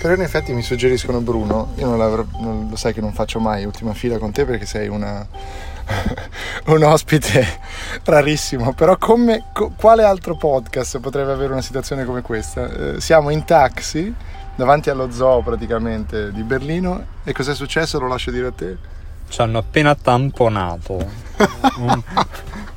Però in effetti mi suggeriscono Bruno, io non, non- lo sai che non faccio mai ultima fila con te perché sei una, un ospite rarissimo, però come, co- quale altro podcast potrebbe avere una situazione come questa? Eh, siamo in taxi davanti allo zoo praticamente di Berlino e cos'è successo? Lo lascio dire a te. Ci hanno appena tamponato un-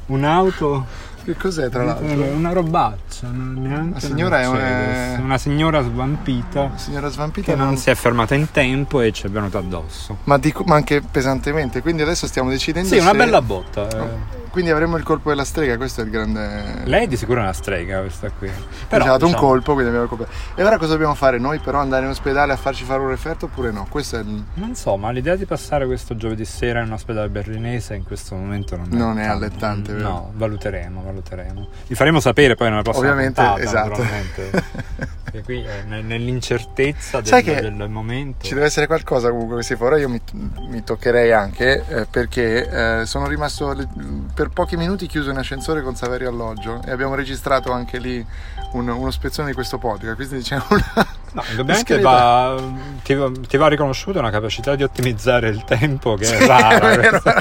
un'auto, Che cos'è tra l'altro? una robaccia. neanche La signora è una una- una signora svampita Signora Svampita che non non- si è fermata in tempo e ci è venuta addosso. ma, dico- ma anche pesantemente, quindi adesso stiamo decidendo Sì, una se- bella botta. eh. Quindi avremo il colpo della strega, questo è il grande... Lei è di sicuro è una strega questa qui. Però, Però ci ha dato un diciamo, colpo, quindi abbiamo il colpo. E ora cosa dobbiamo fare? Noi però andare in ospedale a farci fare un referto oppure no? Questo è il... Non so, ma l'idea di passare questo giovedì sera in un ospedale berlinese in questo momento non è, Non è allettante, vero? No, valuteremo, valuteremo. Vi faremo sapere poi nella prossima Ovviamente, puntata, esatto. Perché qui ne- nell'incertezza del, del momento. Ci deve essere qualcosa comunque che si fa. Ora io mi, mi toccherei anche eh, perché eh, sono rimasto le- per pochi minuti chiuso in ascensore con Saverio Alloggio e abbiamo registrato anche lì un- uno spezzone di questo podcast. Quindi diciamo una... No, indubbiamente va, ti, va- ti va riconosciuta una capacità di ottimizzare il tempo che Sì, è rara. è detto.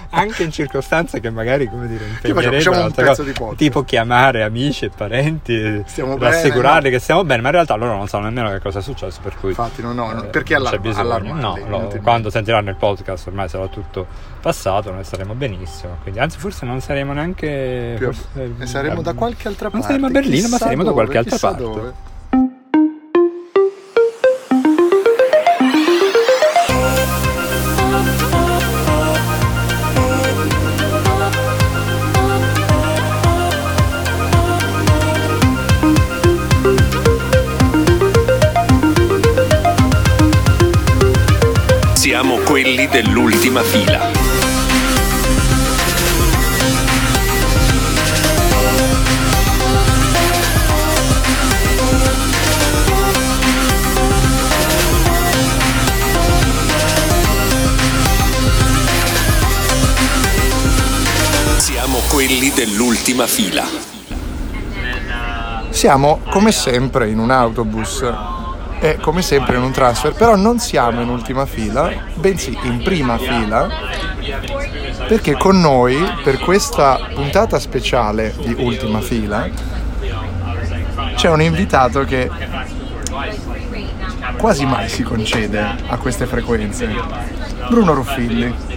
Anche in circostanze che magari, come dire, Tipo, impegnerebbero podcast. tipo chiamare amici e parenti Stiamo bene, rassicurarli no? che stiamo bene, ma in realtà loro non sanno nemmeno che cosa è successo, per cui Infatti, no, no, eh, perché non c'è bisogno. allarmarli, No, no, inutile. quando sentiranno il podcast ormai sarà tutto passato, noi saremo benissimo. Quindi, anzi, forse non saremo neanche. Più- forse- saremo da qualche altra Non parte. saremo a Berlino, ma saremo da dove, qualche altra parte. dove. Quelli dell'ultima fila. Siamo quelli dell'ultima fila. Siamo come sempre in un autobus e come sempre in un transfer, però non siamo in ultima fila, bensì in prima fila, perché con noi per questa puntata speciale di ultima fila c'è un invitato che quasi mai si concede a queste frequenze, Bruno Ruffilli.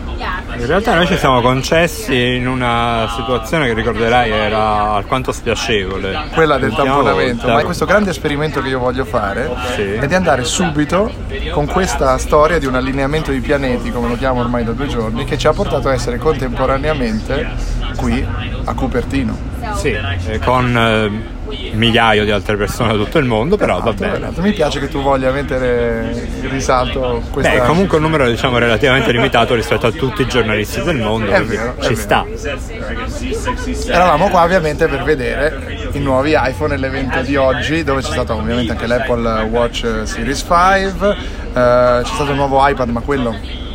In realtà noi ci siamo concessi in una situazione che ricorderai era alquanto spiacevole. quella del tamponamento, ma questo grande esperimento che io voglio fare Sì. è di andare subito con questa storia di un allineamento di pianeti, come lo chiamo ormai da due giorni, che ci ha portato a essere contemporaneamente qui a Cupertino. Sì, con eh, migliaio di altre persone da tutto il mondo, però va bene. esatto. Mi piace che tu voglia mettere in risalto questa... Beh, comunque un numero diciamo relativamente limitato rispetto a tutti i giornalisti del mondo, È vero, ci sta. Eravamo qua ovviamente per vedere i nuovi iPhone nell'evento di oggi dove c'è stato ovviamente anche l'Apple Watch Series 5, eh, c'è stato il nuovo iPad ma quello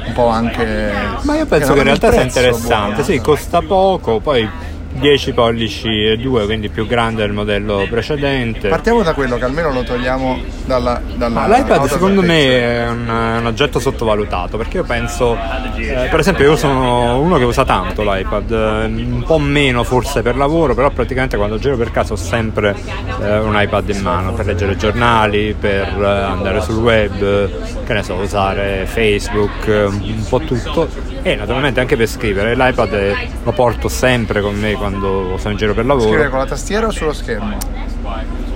un po' anche... Ma io penso che in realtà sia interessante, buono. sì, costa poco, poi 10 pollici e 2, quindi più grande del modello precedente. Partiamo da quello che almeno lo togliamo dalla... dalla Ma l'iPad secondo me è un, un oggetto sottovalutato perché io penso, eh, per esempio io sono uno che usa tanto l'iPad, eh, un po' meno forse per lavoro, però praticamente quando giro per casa ho sempre eh, un iPad in mano per leggere giornali, per eh, andare sul web, che ne so, usare Facebook, eh, un po' tutto e naturalmente anche per scrivere. L'iPad lo porto sempre con me quando sono in giro per lavoro. Scrivere con la tastiera o sullo schermo?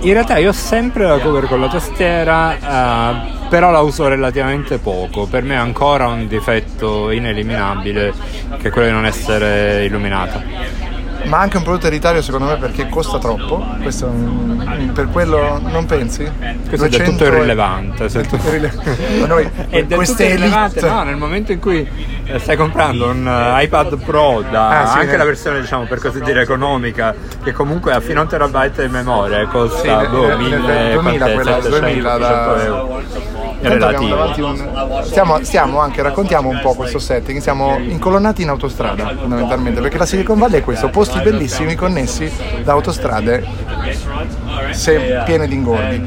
In realtà io ho sempre la cover con la tastiera, eh, però la uso relativamente poco. Per me è ancora un difetto ineliminabile che è quello di non essere illuminata. Ma anche un prodotto elitario secondo me perché costa troppo. Questo per quello non pensi? Questo è del 200 tutto irrilevante. se tu- Ma noi è del tutto irrilevante, no, nel momento in cui eh, stai comprando un eh, iPad Pro da Ah, sì, anche ne- la versione diciamo per così dire economica che comunque ha fino a un terabyte di memoria costa Sì, ne- boh, ne- 1000 ne- 2000 quant'è, quella, 700, 2000 da- 800 euro. Relativo. un- stiamo, stiamo anche, raccontiamo un po' questo setting, siamo incolonnati in autostrada fondamentalmente, perché la Silicon Valley è questo, posti bellissimi connessi da autostrade se piene di ingordi.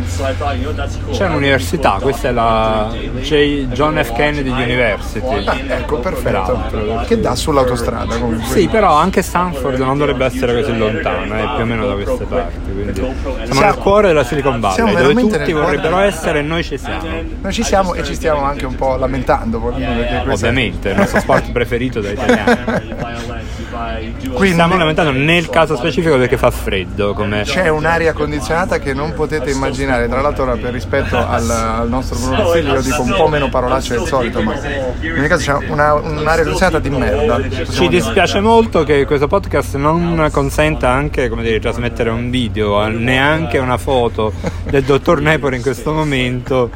C'è un'università, questa è la J. John F. Kennedy University. Ah, ecco, perfetto. Che dà sull'autostrada comunque. Sì, però anche Stanford non dovrebbe essere così lontana, è più o meno da queste parti. Quindi siamo Siamo- nel cuore della Silicon Valley, siamo dove veramente tutti vorrebbero essere e noi ci siamo. Noi ci siamo e ci stiamo anche un po' lamentando. questo è- Ovviamente, il nostro sport preferito da italiani. Quindi Stiamo lamentando nel caso specifico perché fa freddo, come c'è un'aria condizionata che non potete immaginare. Tra l'altro, ora per rispetto al, al nostro Bruno Rossilli, io dico un po' meno parolacce del solito, ma in ogni caso c'è una- un'aria condizionata di merda. Ci dispiace molto che questo podcast non consenta anche come dire, trasmettere un video, eh, neanche una foto del dottor Nepor in questo momento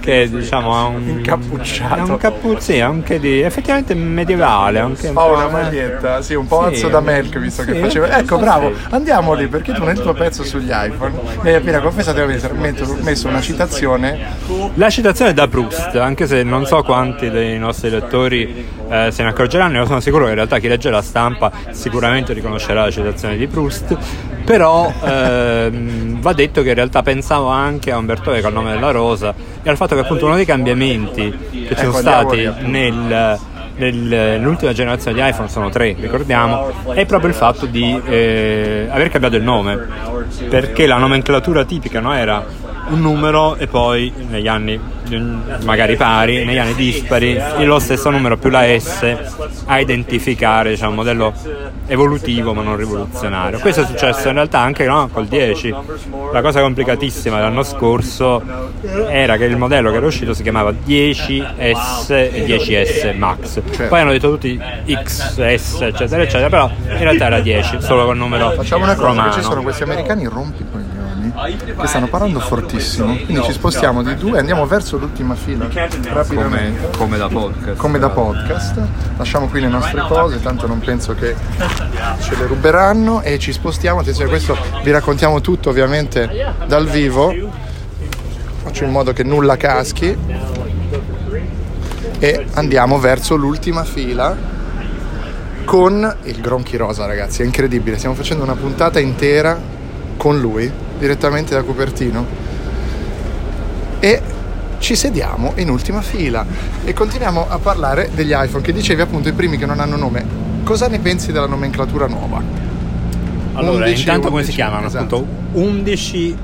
che diciamo ha un Incappucciato. ha un cappu- sì, anche di effettivamente medievale, anche un po' una maglietta, sì, un po' Sì. da Melk visto che Sì, faceva. Ecco, bravo, andiamo lì perché tu nel tuo pezzo sugli iPhone mi hai appena confessato di aver messo- messo una citazione. La citazione è da Proust, anche se non so quanti dei nostri lettori eh, se ne accorgeranno, io sono sicuro che in realtà chi legge la stampa sicuramente riconoscerà la citazione di Proust, però ehm, va detto che in realtà pensavo anche a Umberto Eco, al nome della rosa, e al fatto che appunto uno dei cambiamenti che ci sono Ecco, andiamo stati nel- nell'ultima generazione di iPhone sono tre, ricordiamo, è proprio il fatto di eh, aver cambiato il nome, perché la nomenclatura tipica no, era un numero e poi negli anni mm, magari pari, negli anni dispari, lo stesso numero più la S a identificare diciamo, un modello evolutivo ma non rivoluzionario. Questo è successo in realtà anche no, col 10. La cosa complicatissima dell'anno scorso era che il modello che era uscito si chiamava 10S e 10S Max. Poi hanno detto tutti XS eccetera eccetera, però in realtà era 10, solo col numero Facciamo una cosa, romano. ci sono questi americani rompicoglioni che stanno parlando fortissimo, quindi ci spostiamo di due e andiamo verso l'ultima fila rapidamente. come da podcast. Come da podcast, lasciamo qui le nostre cose, tanto non penso che ce le ruberanno e ci spostiamo. Attenzione, questo vi raccontiamo tutto ovviamente dal vivo. Faccio in modo che nulla caschi e andiamo verso l'ultima fila con il Gronchi Rosa, ragazzi. È incredibile, stiamo facendo una puntata intera con lui, direttamente da Cupertino. E ci sediamo in ultima fila e continuiamo a parlare degli iPhone, che dicevi appunto i primi che non hanno nome. Cosa ne pensi della nomenclatura nuova? Allora, 11, intanto come si 11, chiamano? esatto. Appunto 11,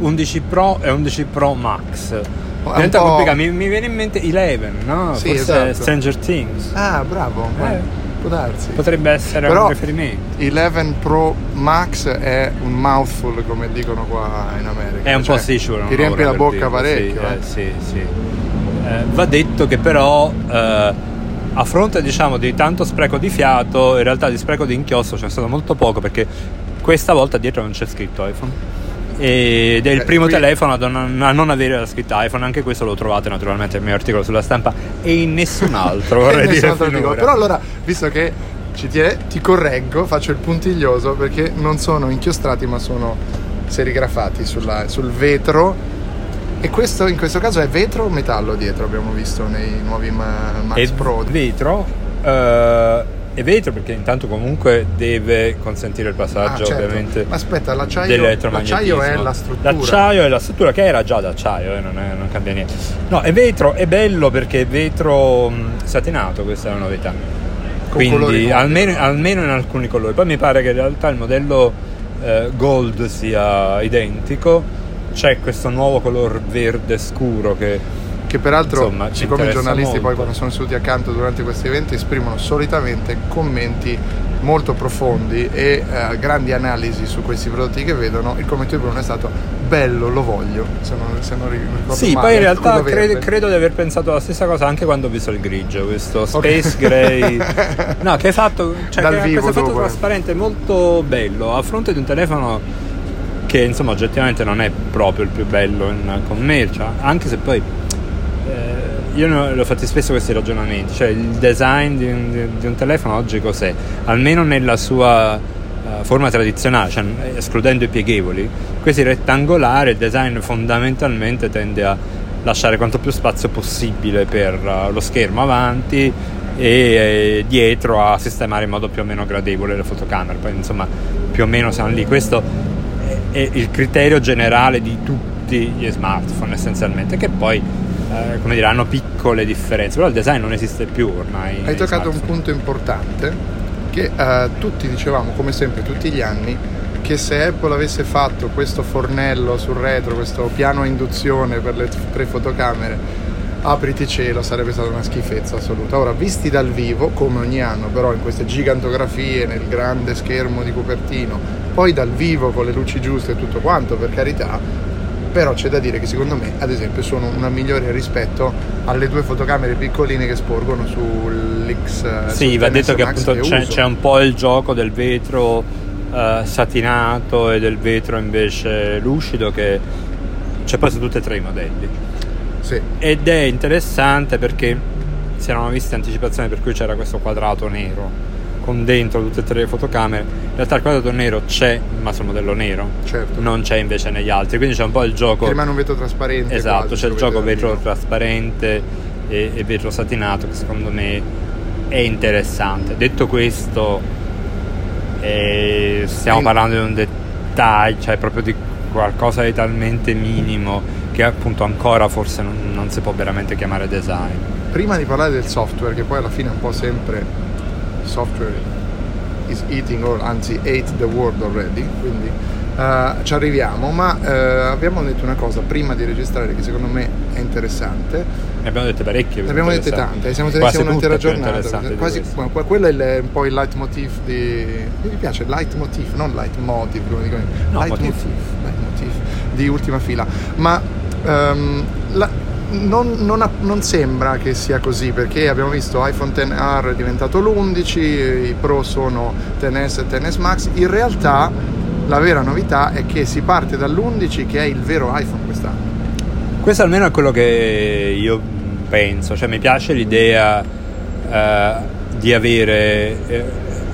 11 Pro e 11 Pro Max. Diventa complicato, mi, mi viene in mente 11, no? Sì, Forse esatto. Stranger Things. Ah, bravo, Eh. Può darsi. Potrebbe essere Però un riferimento. 11 Pro Max è un mouthful, come dicono qua in America. È un Cioè, po' sì, vuole Ti riempie la bocca dirlo, parecchio. Sì, eh. eh, sì, sì. Eh, va detto che però eh, a fronte diciamo di tanto spreco di fiato, in realtà di spreco di inchiostro ce n'è stato molto poco perché questa volta dietro non c'è scritto iPhone. Ed è il Eh, primo qui- telefono a non, a non avere la scritta iPhone, anche questo lo trovate naturalmente nel mio articolo sulla stampa e in nessun altro vorrei Nessun dire altro articolo. Però allora, visto che ci tiene, ti correggo, faccio il puntiglioso perché non sono inchiostrati ma sono serigrafati sulla- sul vetro. E questo in questo caso è vetro o metallo dietro, abbiamo visto nei nuovi Ma- Max è Pro. vetro eh, è vetro perché intanto comunque deve consentire il Ah, passaggio certo. ovviamente Ma aspetta, l'acciaio, l'acciaio è la struttura. l'acciaio è la struttura che era già d'acciaio eh, non, è- non cambia niente. No è vetro è bello perché è vetro mh, satinato questa è la novità. Colori quindi almeno, almeno in alcuni colori. Poi mi pare che in realtà il modello eh, gold sia identico. C'è questo nuovo color verde scuro che Che peraltro, Insomma, siccome i giornalisti poi molto. quando sono seduti accanto durante questi eventi esprimono solitamente commenti molto profondi e eh, grandi analisi su questi prodotti che vedono, il commento di Bruno è stato bello, lo voglio, se non, se non ricordo Sì, male, poi in realtà cre- credo di aver pensato la stessa cosa anche quando ho visto il grigio, questo space grey. No, che è fatto, cioè, Dal che è vivo questo effetto dopo, eh. trasparente molto bello, a fronte di un telefono che insomma oggettivamente non è proprio il più bello in commercio, anche se poi io ne ho fatti spesso questi ragionamenti, cioè il design di un, di- un telefono oggi cos'è? Almeno nella sua eh, forma tradizionale, cioè escludendo i pieghevoli, questi rettangolari, il design fondamentalmente tende a lasciare quanto più spazio possibile per eh, lo schermo avanti e eh, dietro a sistemare in modo più o meno gradevole le fotocamere, poi insomma più o meno siamo lì. Questo è il criterio generale di tutti gli smartphone essenzialmente, che poi eh, come dire, hanno piccole differenze, però il design non esiste più ormai. Hai toccato un punto importante che eh, tutti dicevamo come sempre tutti gli anni che se Apple avesse fatto questo fornello sul retro, questo piano a induzione per le tre fotocamere apriti cielo sarebbe stata una schifezza assoluta. Ora, visti dal vivo, come ogni anno, però in queste gigantografie, nel grande schermo di Cupertino, poi dal vivo con le luci giuste e tutto quanto, per carità, però c'è da dire che secondo me, ad esempio, sono una migliore rispetto alle due fotocamere piccoline che sporgono sull'X. Sì, va detto che appunto che c'è, c'è, un po' il gioco del vetro uh, satinato e del vetro invece lucido che c'è poi su tutti e tre i modelli. Sì. Ed è interessante perché si erano viste anticipazioni per cui c'era questo quadrato nero con dentro tutte e tre le fotocamere. In realtà il quadrato nero c'è, ma sul modello nero. Certo. Non c'è invece negli altri. Quindi c'è un po' il gioco. Che rimane un vetro trasparente. Esatto, c'è il gioco vetro trasparente e, e vetro satinato che secondo me è interessante. Detto questo, eh, stiamo parlando di un dettaglio, cioè proprio di qualcosa di talmente minimo che appunto ancora forse non, non, si può veramente chiamare design. Prima di parlare del software, che poi alla fine è un po' sempre software is eating or anzi ate the world already, quindi uh, ci arriviamo, ma uh, abbiamo detto una cosa prima di registrare che secondo me è interessante. Ne abbiamo dette parecchie. Ne abbiamo dette tante, siamo tenuti un'intera giornata. Quasi, quello è un po' il leitmotiv di... Mi piace il leitmotiv, non leitmotiv, come dicono. No, leitmotiv. leitmotiv di ultima fila. Ma Um, la, non, non, non, sembra che sia così perché abbiamo visto iPhone XR è diventato l'11, i Pro sono XS e XS Max. In realtà la vera novità è che si parte dall'11 che è il vero iPhone quest'anno. Questo almeno è quello che io penso, cioè mi piace l'idea eh, di avere eh,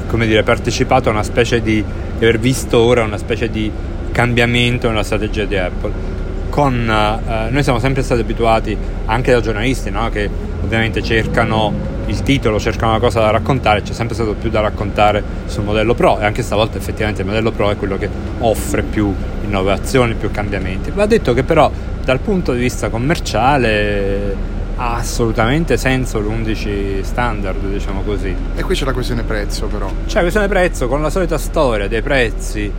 come dire, partecipato a una specie di, di aver visto ora una specie di cambiamento nella strategia di Apple con, eh, noi siamo sempre stati abituati anche da giornalisti no? che ovviamente cercano il titolo, cercano una cosa da raccontare, c'è sempre stato più da raccontare sul modello Pro e anche stavolta effettivamente il modello Pro è quello che offre più innovazioni, più cambiamenti. Va detto che però dal punto di vista commerciale ha assolutamente senso l'11 standard, diciamo così. E qui c'è la questione prezzo però. C'è la questione prezzo con la solita storia dei prezzi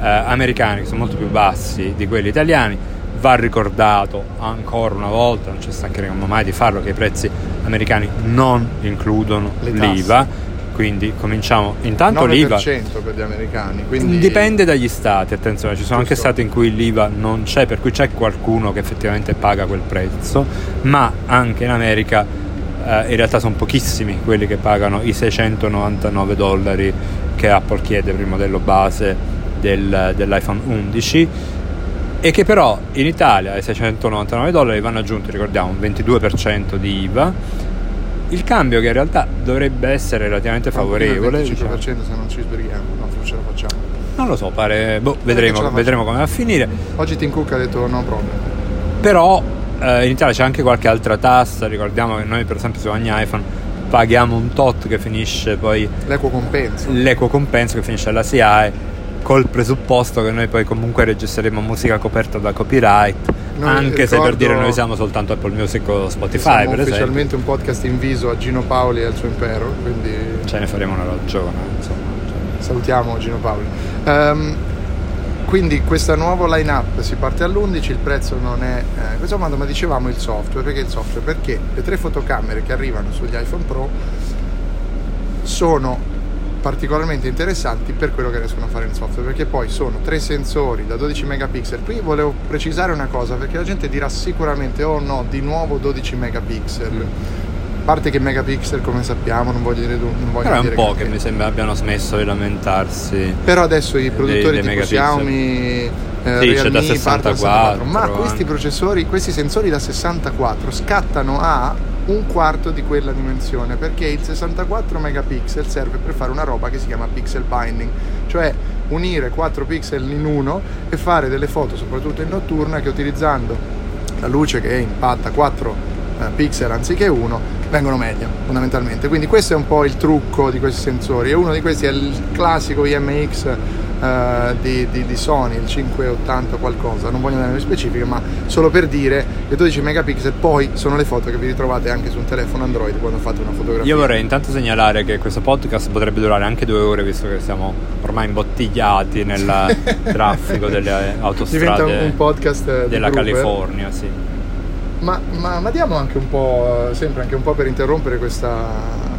eh, americani che sono molto più bassi di quelli italiani va ricordato ancora una volta, non ci stancheremo mai di farlo, che i prezzi americani non includono l'IVA. Quindi cominciamo intanto 9% l'IVA. per gli americani. Quindi... Dipende dagli stati, attenzione, ci sono Giusto. anche stati in cui l'IVA non c'è, per cui c'è qualcuno che effettivamente paga quel prezzo, ma anche in America eh, in realtà sono pochissimi quelli che pagano i 699 dollari che Apple chiede per il modello base del, dell'iPhone 11 e che però in Italia ai 699 dollari vanno aggiunti, ricordiamo, un 22% di IVA, il cambio che in realtà dovrebbe essere relativamente favorevole. Il 25% diciamo. se non ci sbrighiamo, no, non ce la facciamo. Non lo so, pare, boh, vedremo, vedremo come va a finire. Oggi Tim Cook ha detto no problem. Però eh, in Italia c'è anche qualche altra tassa, ricordiamo che noi per esempio su ogni iPhone paghiamo un tot che finisce poi... L'equo compenso. L'equo compenso che finisce alla SIAE col presupposto che noi poi comunque registreremo musica coperta da copyright noi anche se per dire noi siamo soltanto Apple Music o Spotify per ufficialmente un podcast inviso a Gino Paoli e al suo impero quindi ce ne faremo una ragione insomma cioè. salutiamo Gino Paoli. Um, quindi questa nuova line up si parte all'11 il prezzo non è eh, questo ma dicevamo il software. Perché il software? Perché le tre fotocamere che arrivano sugli iPhone Pro sono particolarmente interessanti per quello che riescono a fare in software perché poi sono tre sensori da 12 megapixel. Qui volevo precisare una cosa perché la gente dirà sicuramente oh no di nuovo 12 megapixel a parte che megapixel come sappiamo non voglio dire non voglio però è un po' che, che mi sembra abbiano smesso di lamentarsi però adesso i produttori di Xiaomi eh, sì, Realme, da 64, 64 ma questi processori questi sensori da 64 scattano a un quarto di quella dimensione perché il 64 megapixel serve per fare una roba che si chiama pixel binding cioè unire 4 pixel in uno e fare delle foto soprattutto in notturna che utilizzando la luce che impatta 4 eh, pixel anziché 1 vengono meglio fondamentalmente. Quindi questo è un po' il trucco di questi sensori e uno di questi è il classico IMX eh, di, di- di Sony, il 580 qualcosa, non voglio andare nelle specifiche, ma solo per dire che 12 megapixel poi sono le foto che vi ritrovate anche su un telefono Android quando fate una fotografia. Io vorrei intanto segnalare che questo podcast potrebbe durare anche due ore visto che siamo ormai imbottigliati nel traffico delle Diventa autostrade un, un podcast eh, della. California, sì. Ma, ma, ma diamo anche un po', eh, sempre anche un po' per interrompere questa,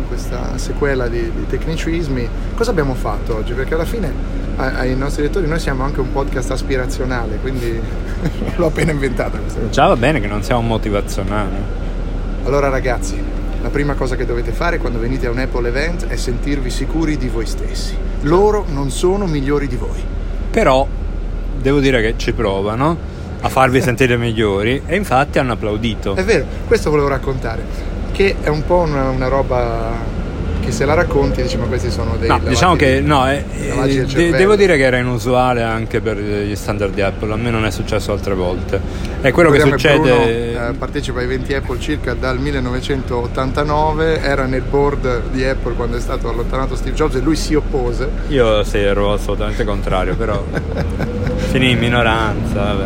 questa sequela di, di tecnicismi, cosa abbiamo fatto oggi? Perché alla fine ai nostri lettori noi siamo anche un podcast aspirazionale, quindi l'ho appena inventata questa cosa. Già va bene che non siamo motivazionali. Allora ragazzi, la prima cosa che dovete fare quando venite a un Apple event è sentirvi sicuri di voi stessi. Loro non sono migliori di voi. Però devo dire che ci provano a farvi sentire migliori e infatti hanno applaudito. È vero, questo volevo raccontare, che è un po' una, una roba che se la racconti dici ma questi sono dei... No, diciamo che no, eh, de- cervello. devo dire che era inusuale anche per gli standard di Apple, a me non è successo altre volte. È quello che succede. Bruno eh, partecipa ai 20 Apple circa dal 1989, era nel board di Apple quando è stato allontanato Steve Jobs e lui si oppose. Io sì, ero assolutamente contrario, però finì in minoranza. Vabbè.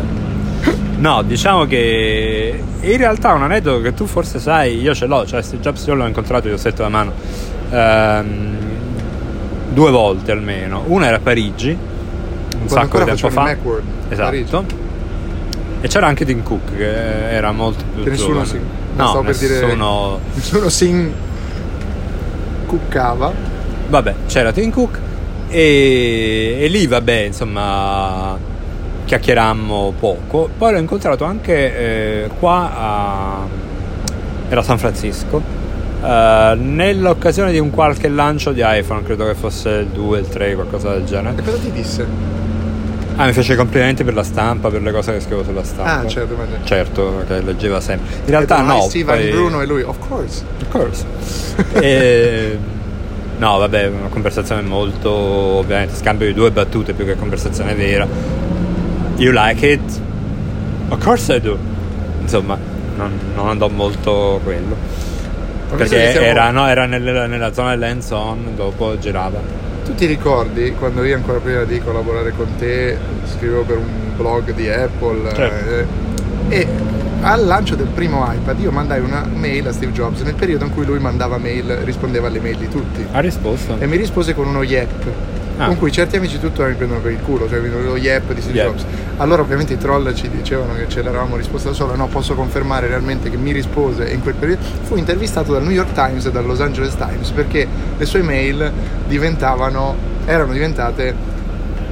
No, diciamo che in realtà un aneddoto che tu forse sai, io ce l'ho, cioè Steve Jobs io l'ho incontrato, gli ho stretto la mano ehm, due volte almeno. Una era a Parigi, un Quando sacco di tempo fa. Macworld, Esatto. E c'era anche Tim Cook che era molto più Che nessuno giovane. si- No, stavo per dire- nessuno... Nessuno si cuccava. Vabbè, c'era Tim Cook e, e lì, vabbè, insomma, chiacchierammo poco. Poi l'ho incontrato anche eh, qua a... era a San Francisco. Eh, nell'occasione di un qualche lancio di iPhone, credo che fosse il 2, il 3, qualcosa del E genere. cosa ti disse? Ah, mi fece i complimenti per la stampa, per le cose che scrivo sulla stampa. Ah, certo, ma- Certo, che leggeva sempre. In realtà no. "Hi, Steve, poi- Bruno e lui, of course. Of course. E- no, vabbè, una conversazione molto, ovviamente, scambio di due battute più che conversazione vera. You like it? Of course I do. Insomma, non, non andò molto quello. Perché siamo- era, no, era nel- nella zona dell'hands on, dopo girava. Tu ti ricordi quando io ancora prima di collaborare con te scrivevo per un blog di Apple Certo. eh, e al lancio del primo iPad io mandai una mail a Steve Jobs nel periodo in cui lui mandava mail, rispondeva alle mail di tutti Ha risposto? e mi rispose con uno yep Ah. con cui certi amici tuttora mi prendono per il culo, cioè mi lo yep di Steve Yep. Jobs. Allora ovviamente i troll ci dicevano che ce l'eravamo risposta da sola, no, posso confermare realmente che mi rispose e in quel periodo fu intervistato dal New York Times e dal Los Angeles Times perché le sue mail diventavano, erano diventate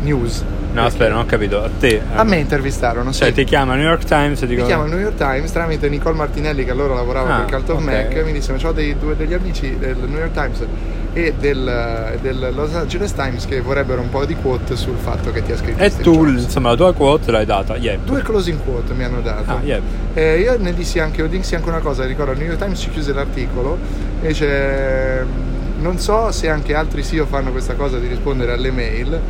news. No, aspetta, non ho capito. A te? A me intervistarono, sì. Cioè, ti chiama New York Times e Mi dicono... chiama New York Times tramite Nicole Martinelli che allora lavorava Ah, per Cult of ok. Mac mi disse ho dei, due degli amici del New York Times e del, del Los Angeles Times che vorrebbero un po' di quote sul fatto che ti ha scritto E Steve tu, Jobs. insomma, la tua quote l'hai data. Yeah. Due closing quote mi hanno dato. Ah, yeah. Eh, io ne dissi anche, dissi anche una cosa, ricordo, il New York Times ci chiuse l'articolo e dice non so se anche altri CEO fanno questa cosa di rispondere alle mail,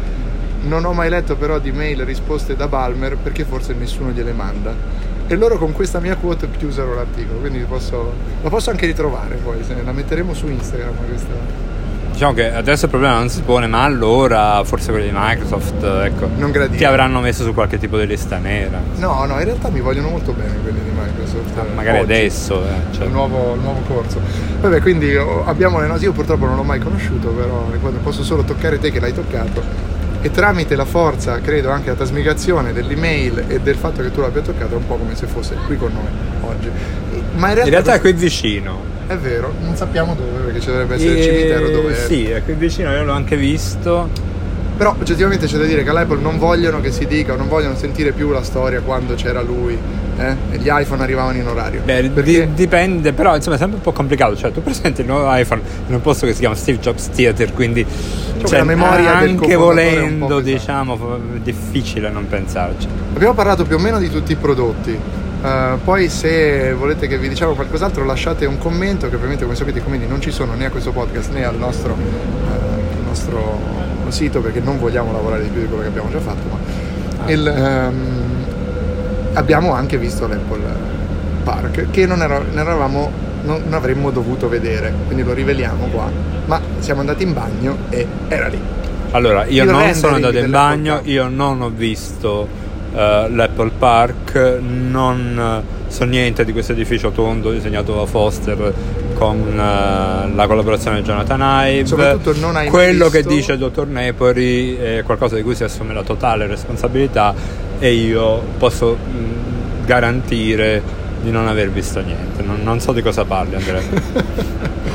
non ho mai letto però di mail risposte da Balmer perché forse nessuno gliele manda. E loro con questa mia quote chiusero l'articolo, quindi posso, la posso anche ritrovare poi, se la metteremo su Instagram questa. Diciamo che adesso il problema non si pone, ma allora forse quelli di Microsoft, ecco, Non ti avranno messo su qualche tipo di lista nera. No, no, in realtà mi vogliono molto bene quelli di Microsoft. eh, Magari oggi. adesso, eh, cioè. il, nuovo, il nuovo corso. Vabbè, quindi oh, abbiamo le nostre. Io purtroppo non l'ho mai conosciuto, però ricordo, posso solo toccare te che l'hai toccato. E tramite la forza, credo, anche la trasmigrazione dell'email e del fatto che tu l'abbia toccato, è un po' come se fosse qui con noi oggi. Ma in realtà, In realtà è qui vicino. è vero, non sappiamo dove, perché ci dovrebbe essere il E- cimitero dove è. Sì, è qui vicino, io l'ho anche visto. Però oggettivamente c'è da dire che all'Apple non vogliono che si dica, non vogliono sentire più la storia quando c'era lui, eh? E gli iPhone arrivavano in orario. Beh, Perché- di- dipende, però insomma è sempre un po' complicato. Cioè, tu presenti il nuovo iPhone in un posto che si chiama Steve Jobs Theater, quindi cioè, la memoria anche è volendo, diciamo, f- difficile non pensarci. Abbiamo parlato più o meno di tutti i prodotti. Eh, poi se volete che vi diciamo qualcos'altro lasciate un commento che ovviamente come sapete i commenti non ci sono né a questo podcast né al nostro, eh, al nostro sito perché non vogliamo lavorare di più di quello che abbiamo già fatto ma il, ehm, abbiamo anche visto l'Apple Park che non, era- non eravamo non non avremmo dovuto vedere quindi lo riveliamo qua ma siamo andati in bagno e era lì Allora, io il non sono andato in bagno, Park. io non ho visto eh, l'Apple Park, non so niente di questo edificio tondo disegnato da Foster con eh, la collaborazione di Jonathan Ive. Soprattutto non hai mai Quello che visto- dice il dottor Nepori è qualcosa di cui si assume la totale responsabilità e io posso mh, garantire di non aver visto niente. Non, non so di cosa parli, Andrea.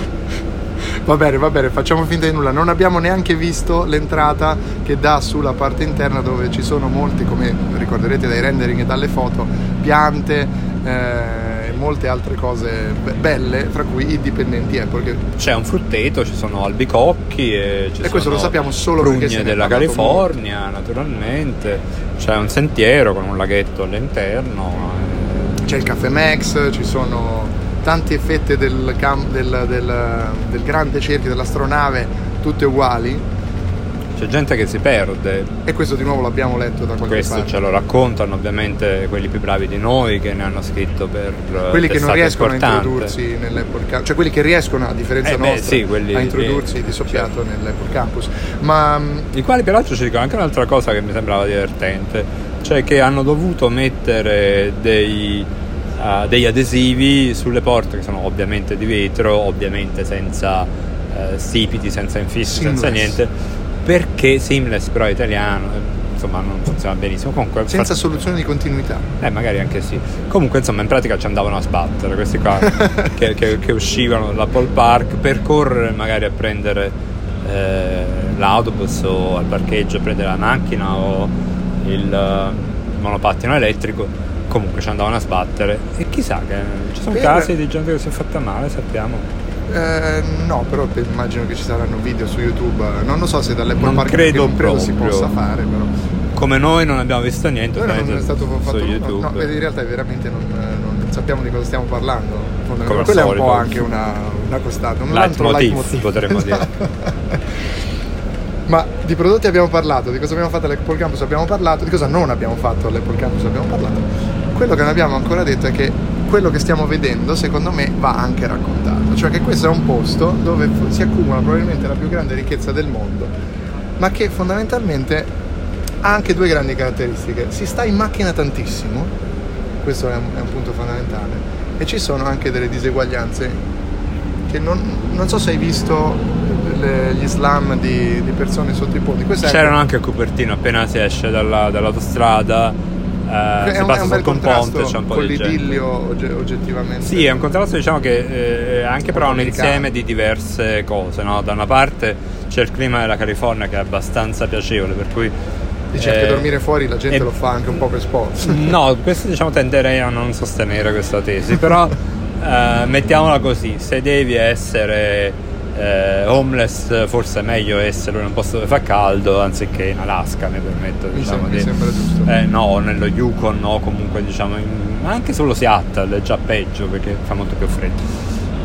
Va bene, va bene, facciamo finta di nulla. Non abbiamo neanche visto l'entrata che dà sulla parte interna dove ci sono molti, come ricorderete dai rendering e dalle foto, piante eh, molte altre cose be- belle, fra cui i dipendenti Apple. Che C'è un frutteto, ci sono albicocchi e, ci E questo lo sappiamo solo perché se della California, naturalmente. C'è un sentiero con un laghetto all'interno. c'è il caffè Max, ci sono tante fette del, cam- del- del- del grande cerchio dell'astronave, tutte uguali. C'è gente che si perde. E questo di nuovo l'abbiamo letto da qualche Questo parte. ce lo raccontano ovviamente quelli più bravi di noi che ne hanno scritto per eh, quelli che non riescono importanti. a introdursi nell'Apple Campus, cioè quelli che riescono a differenza Eh beh, nostra sì, quelli a introdursi di soppiato certo. nell'Apple Campus. Ma mh, I quali peraltro ci dicono anche un'altra cosa che mi sembrava divertente, cioè che hanno dovuto mettere dei, eh, degli adesivi sulle porte che sono ovviamente di vetro, ovviamente senza eh, stipiti, senza infissi, senza Seamless. niente, perché seamless però è italiano, eh, insomma non funziona benissimo. Comunque, senza fa- soluzione di continuità. eh, magari anche sì. Comunque, insomma, in pratica ci andavano a sbattere questi qua che, che- che uscivano dall'Apple Park per correre magari a prendere eh, l'autobus o al parcheggio a prendere la macchina o il eh, monopattino elettrico. Comunque ci andavano a sbattere e chissà che ci sono Per- casi di gente che si è fatta male, sappiamo. Eh, no, però pe- immagino che ci saranno video su YouTube. Non lo so se dall'Apple Non Park credo non credo si possa fare, però. Come noi non abbiamo visto niente, Noi non è stato fatto su. YouTube. No, in realtà veramente non, non sappiamo di cosa stiamo parlando. Quella al è un solito. po' anche una, una costante, un altro Leitmotiv, potremmo dire. Ma di prodotti abbiamo parlato, di cosa abbiamo fatto all'Apple Campus abbiamo parlato, di cosa non abbiamo fatto all'Apple Campus abbiamo parlato. Quello che non abbiamo ancora detto è che quello che stiamo vedendo, secondo me, va anche raccontato. Cioè che questo è un posto dove si accumula probabilmente la più grande ricchezza del mondo, ma che fondamentalmente ha anche due grandi caratteristiche. Si sta in macchina tantissimo, questo è un, è un punto fondamentale, e ci sono anche delle diseguaglianze che non, non so se hai visto gli slam di, di persone sotto i ponti. C'erano anche a Cupertino appena si esce dalla- dall'autostrada, eh, è si un, passa sotto un ponte, c'è un po' con di l'idillio ogge- oggettivamente. Sì, è un contrasto diciamo che eh, anche però un insieme di diverse cose, no? Da una parte c'è il clima della California che è abbastanza piacevole, per cui... Dice eh, che dormire fuori la gente e- lo fa anche un po' per sport. No, questo diciamo tenderei a non sostenere questa tesi, però eh, mettiamola così, se devi essere eh, homeless forse è meglio esserlo in un posto dove fa caldo anziché in Alaska, mi permetto Mi diciamo sem- mi di- sembra giusto. Eh, no, nello Yukon no, comunque diciamo in- anche solo Seattle è già peggio perché fa molto più freddo.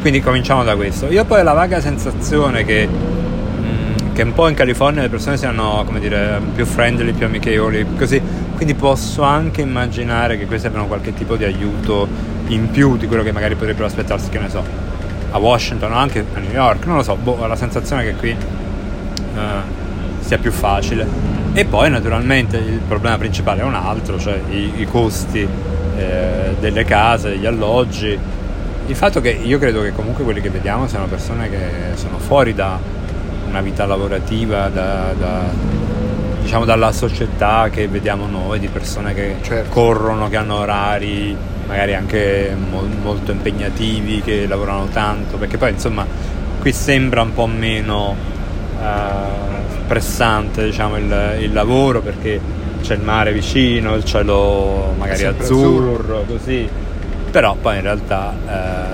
Quindi cominciamo da questo. Io poi ho la vaga sensazione che mm, che un po' in California le persone siano come dire più friendly, più amichevoli, così. Quindi posso anche immaginare che questi abbiano qualche tipo di aiuto in più di quello che magari potrebbero aspettarsi, che ne so, a Washington o anche a New York, non lo so, boh, ho la sensazione che qui eh, sia più facile. E poi naturalmente il problema principale è un altro, cioè i, i costi eh, delle case, degli alloggi. Il fatto che io credo che comunque quelli che vediamo siano persone che sono fuori da una vita lavorativa, da, da- diciamo dalla società che vediamo noi, di persone che Certo. corrono, che hanno orari magari anche mo- molto impegnativi, che lavorano tanto, perché poi insomma qui sembra un po' meno eh, pressante diciamo, il, il lavoro perché c'è il mare vicino, il cielo magari sempre azzurro, così. Però poi in realtà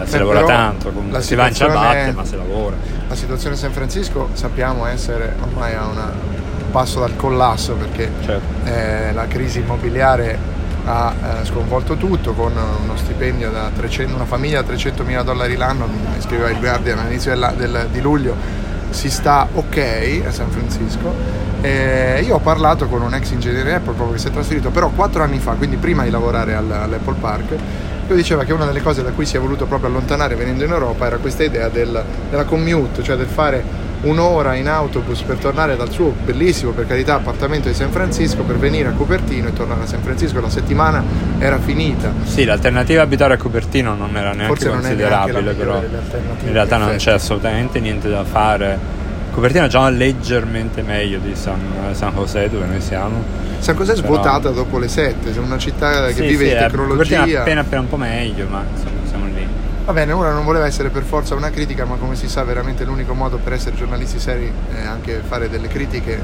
eh, si lavora tanto, comunque si va in ciabatte ma si lavora. La situazione a San Francisco sappiamo essere ormai a una- un passo dal collasso perché Certo. eh, la crisi immobiliare ha eh, sconvolto tutto con uno stipendio da 300, una famiglia da 300 mila dollari l'anno, scriveva il Guardian all'inizio della- del- di luglio, si sta ok a San Francisco. Eh, io ho parlato con un ex ingegnere Apple proprio che si è trasferito però quattro anni fa, quindi prima di lavorare al- all'Apple Park, lui diceva che una delle cose da cui si è voluto proprio allontanare venendo in Europa era questa idea del- della commute, cioè del fare un'ora in autobus per tornare dal suo bellissimo, per carità, appartamento di San Francisco per venire a Cupertino e tornare a San Francisco. La settimana era finita. Sì, l'alternativa abitare a Cupertino non era neanche Forse neanche considerabile, migliore però in realtà non c'è assolutamente niente da fare. Cupertino è già leggermente meglio di San, San José dove noi siamo. San José è svuotata dopo le 7, è una città che Sì, vive sì, di eh, Cupertino tecnologia. è appena appena un po' meglio, ma insomma. Va bene, ora non voleva essere per forza una critica, ma come si sa veramente l'unico modo per essere giornalisti seri è anche fare delle critiche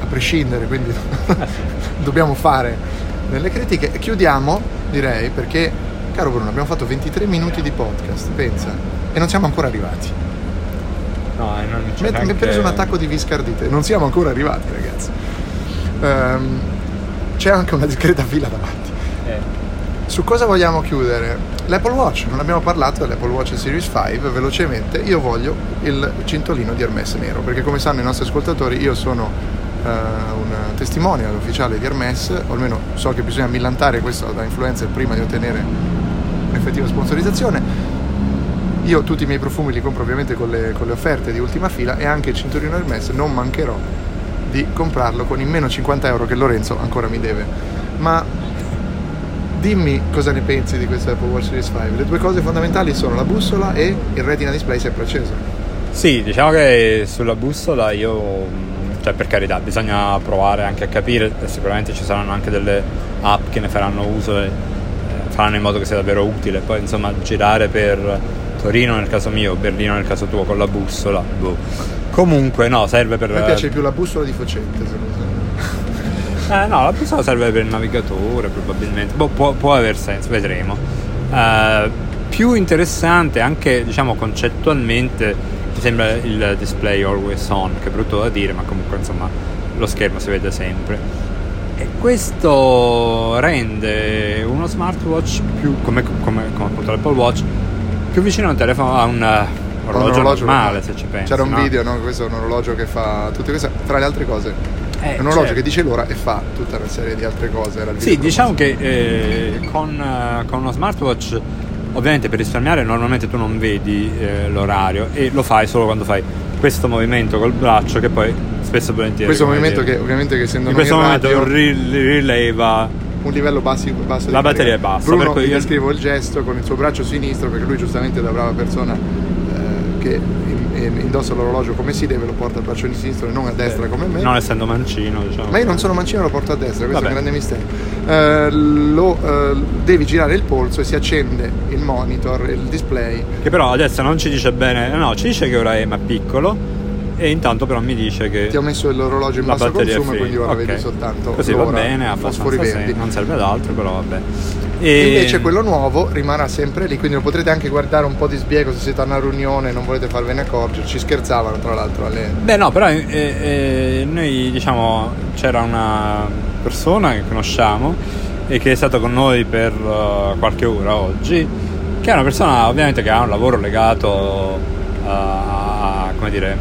a prescindere, quindi dobbiamo fare delle critiche. Chiudiamo, direi, perché, caro Bruno, abbiamo fatto 23 minuti di podcast, pensa, e non siamo ancora arrivati. No, non c'è Mi è- mi è neanche- preso un attacco di viscardite, non siamo ancora arrivati, ragazzi. Ehm, c'è anche una discreta fila davanti. Eh, Su cosa vogliamo chiudere? L'Apple Watch, non abbiamo parlato dell'Apple Watch Series 5, velocemente, io voglio il cintolino di Hermes nero, perché come sanno i nostri ascoltatori io sono eh, un testimonial ufficiale di Hermes, o almeno so che bisogna millantare questo da influencer prima di ottenere effettiva sponsorizzazione. Io tutti i miei profumi li compro ovviamente con le, con le offerte di ultima fila e anche il cinturino Hermes non mancherò di comprarlo con i meno 50 euro che Lorenzo ancora mi deve. Ma Dimmi cosa ne pensi di questa Apple Watch Series 5. Le due cose fondamentali sono la bussola e il retina display sempre acceso. Sì, diciamo che sulla bussola io, cioè per carità, bisogna provare anche a capire, sicuramente ci saranno anche delle app che ne faranno uso e eh, faranno in modo che sia davvero utile. Poi insomma girare per Torino nel caso mio, Berlino nel caso tuo con la bussola, boh. Comunque no, serve per... A me piace più la bussola di Focente, se non Eh, no, la bussola serve per il navigatore probabilmente, boh, può, può aver senso, vedremo. Eh, più interessante anche diciamo concettualmente mi sembra il display always on, che è brutto da dire, ma comunque insomma lo schermo si vede sempre. E questo rende uno smartwatch più come, come, come appunto l'Apple Watch più vicino a un telefono a un eh, orologio, normale, se ci pensi. C'era un no? video, no? Questo è un orologio che fa tutte queste, tra le altre cose. Eh, è un orologio certo. che dice l'ora e fa tutta una serie di altre cose. Sì, diciamo che eh, con, eh, con uno smartwatch ovviamente per risparmiare normalmente tu non vedi eh, l'orario e lo fai solo quando fai questo movimento col braccio che poi spesso e volentieri Questo movimento dire, che ovviamente che essendo in questo momento radio, rileva un livello bassi- basso La batteria è bassa, Bruno per cui io- descrivo il gesto con il suo braccio sinistro perché lui giustamente da brava persona eh, che indossa l'orologio come si deve lo porta al braccio di sinistro e non a destra come me. non essendo mancino diciamo Ma io non sono mancino, lo porto a destra, questo Vabbè. è un grande mistero. Eh, lo, eh, devi girare il polso e si accende il monitor, il display. che però adesso non ci dice bene no ci dice che ora è ma piccolo e intanto però mi dice che Ti ho messo l'orologio in basso consumo, quindi ora Ok. vedi soltanto così va bene fosfori sen- verdi. non serve ad altro però vabbè e Invece quello nuovo rimarrà sempre lì, quindi lo potrete anche guardare un po' di sbiego se siete a una riunione e non volete farvene accorgere. Ci scherzavano tra l'altro alle... Beh no, però eh, eh, noi diciamo c'era una persona che conosciamo e che è stata con noi per eh, qualche ora oggi, che è una persona ovviamente che ha un lavoro legato a, come dire,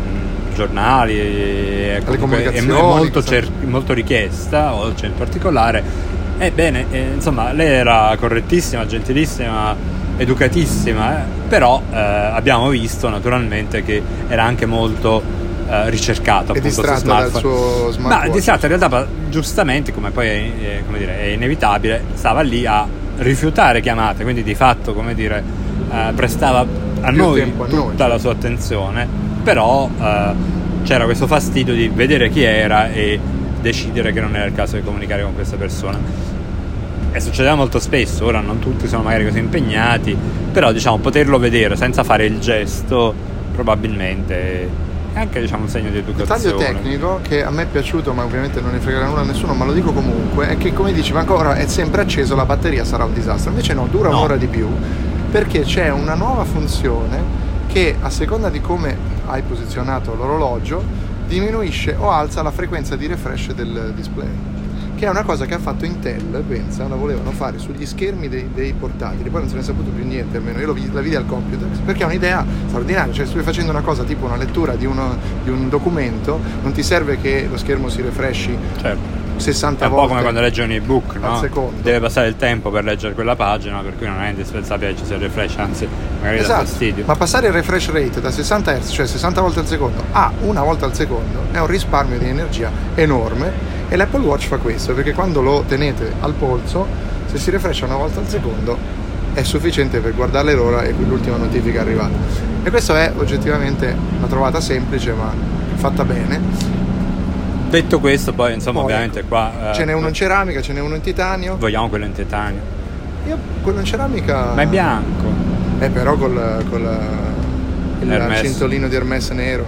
giornali e comunque è molto, cer- molto richiesta, oggi in particolare. Ebbene, eh, insomma, lei era correttissima, gentilissima, educatissima, eh, però eh, abbiamo visto naturalmente che era anche molto eh, ricercata È appunto su smartphone. suo Ma smartwatch. distratta in realtà giustamente, come poi è, è- come dire, è inevitabile, stava lì a rifiutare chiamate, quindi di fatto, come dire, eh, prestava a noi a tutta noi, certo. la sua attenzione, però eh, c'era questo fastidio di vedere chi era e decidere che non era il caso di comunicare con questa persona. E succedeva molto spesso, ora non tutti sono magari così impegnati, però diciamo poterlo vedere senza fare il gesto probabilmente è anche diciamo un segno di Il educazione. taglio tecnico che a me è piaciuto, ma ovviamente non ne fregherà nulla a nessuno, ma lo dico comunque, è che come dici, ma ancora è sempre acceso, la batteria sarà un disastro. Invece no, dura No. un'ora di più, perché c'è una nuova funzione che a seconda di come hai posizionato l'orologio, diminuisce o alza la frequenza di refresh del display. Che è una cosa che ha fatto Intel, pensa, la volevano fare sugli schermi dei, dei portatili, poi non se ne è saputo più niente, almeno io la vidi al computer, perché è un'idea straordinaria, cioè stai facendo una cosa tipo una lettura di, uno- di un documento, non ti serve che lo schermo si refreshi Certo. 60 È un volte. po' come quando leggi un ebook, al no? secondo. Deve passare il tempo per leggere quella pagina, per cui non è indispensabile che ci sia il refresh, anzi, magari dà Esatto, fastidio. ma passare il refresh rate da 60 Hz, cioè 60 volte al secondo, a una volta al secondo è un risparmio di energia enorme e l'Apple Watch fa questo perché quando lo tenete al polso, se si refrescia una volta al secondo è sufficiente per guardare l'ora e l'ultima notifica è arrivata. E questo è oggettivamente una trovata semplice ma fatta bene. Detto questo, poi insomma, Poi, ovviamente qua. eh, Ce n'è uno in ceramica, ce n'è uno in titanio. Vogliamo quello in titanio. Io quello in ceramica... Ma è bianco. Eh però col, col il cintolino di Hermes nero.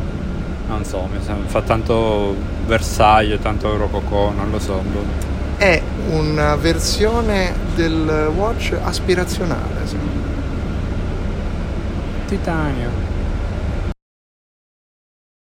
Non so, fa tanto Versailles, tanto Rococò, non lo so. boh. È una versione del watch aspirazionale. Titanio.